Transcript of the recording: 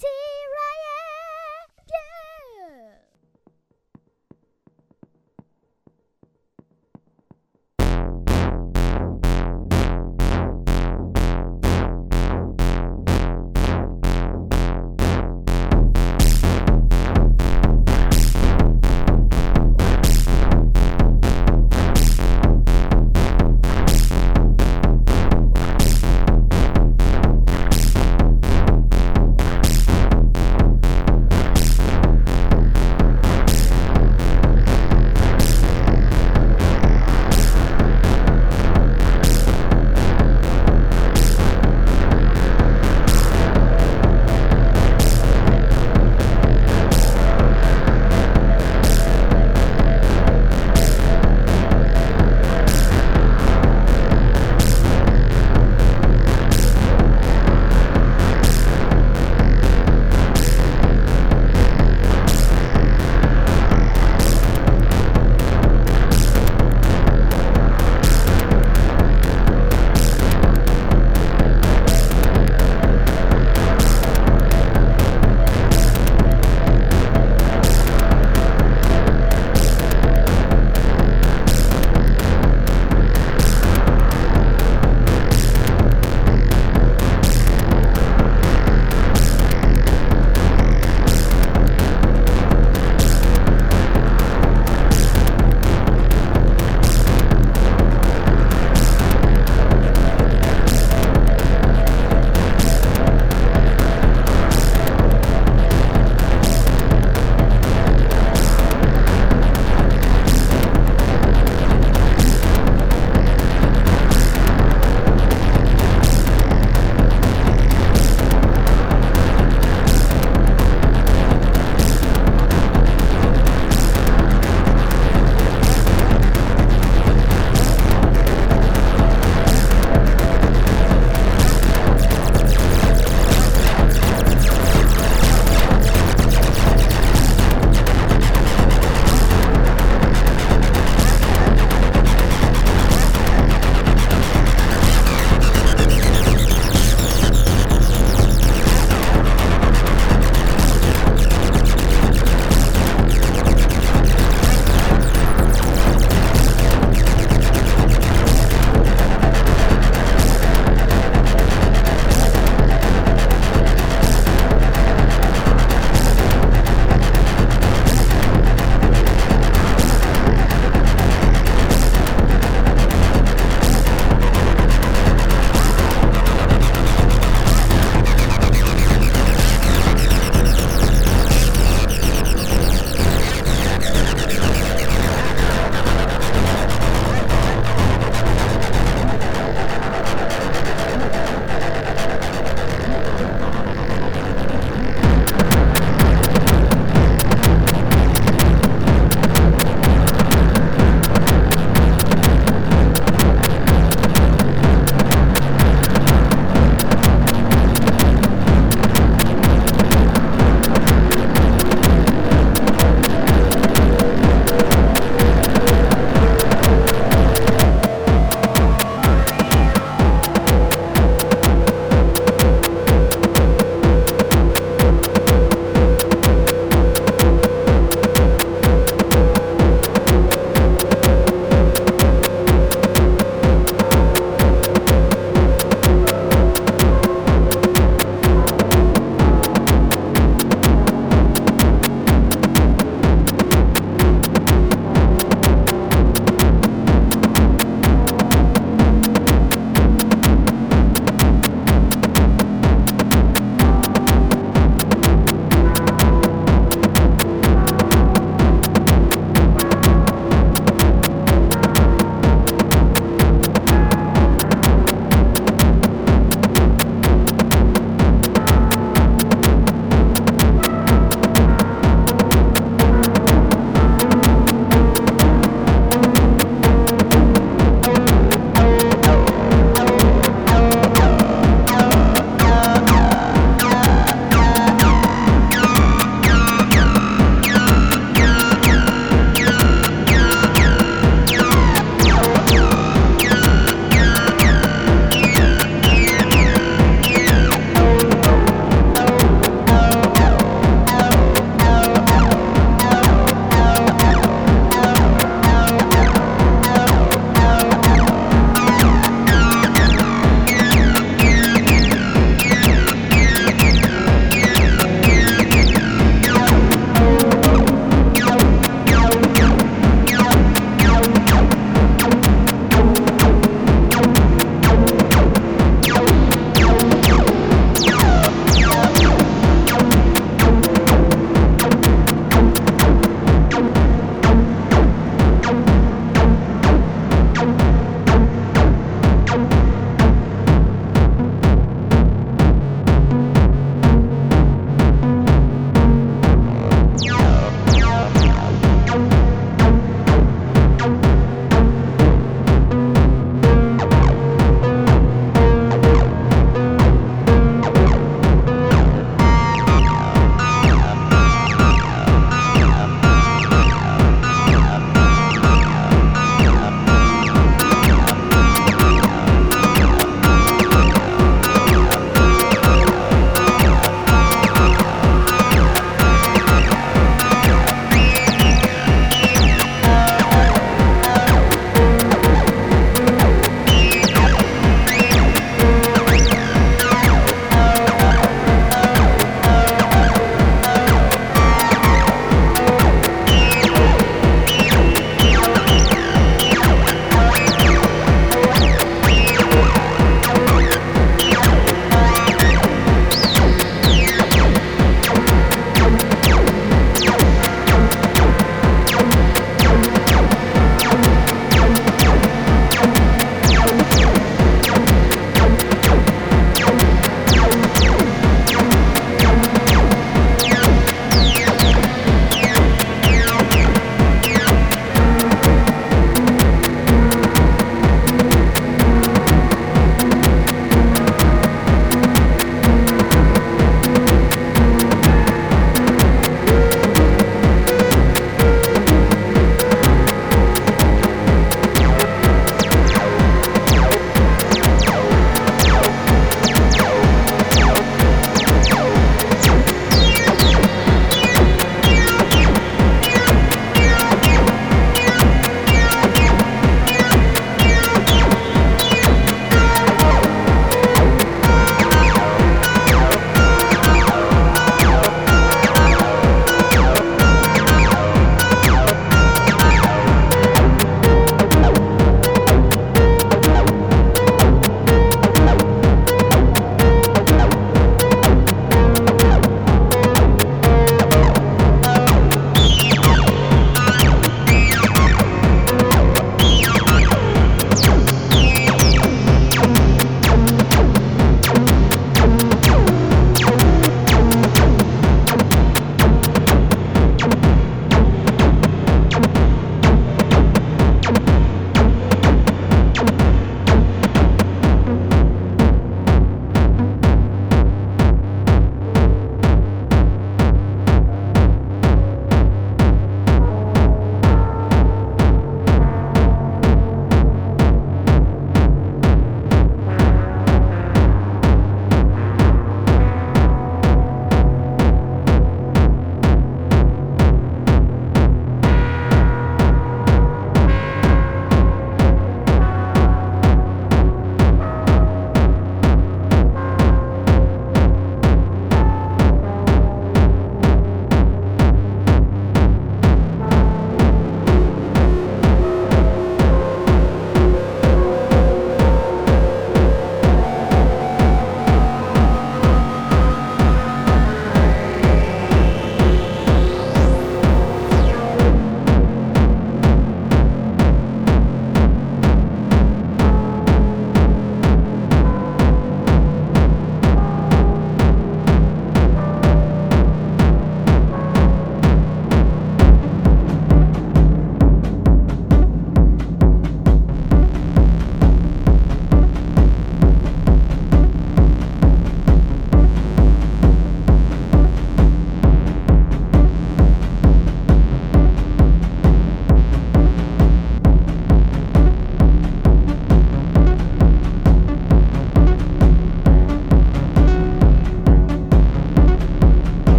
Riot.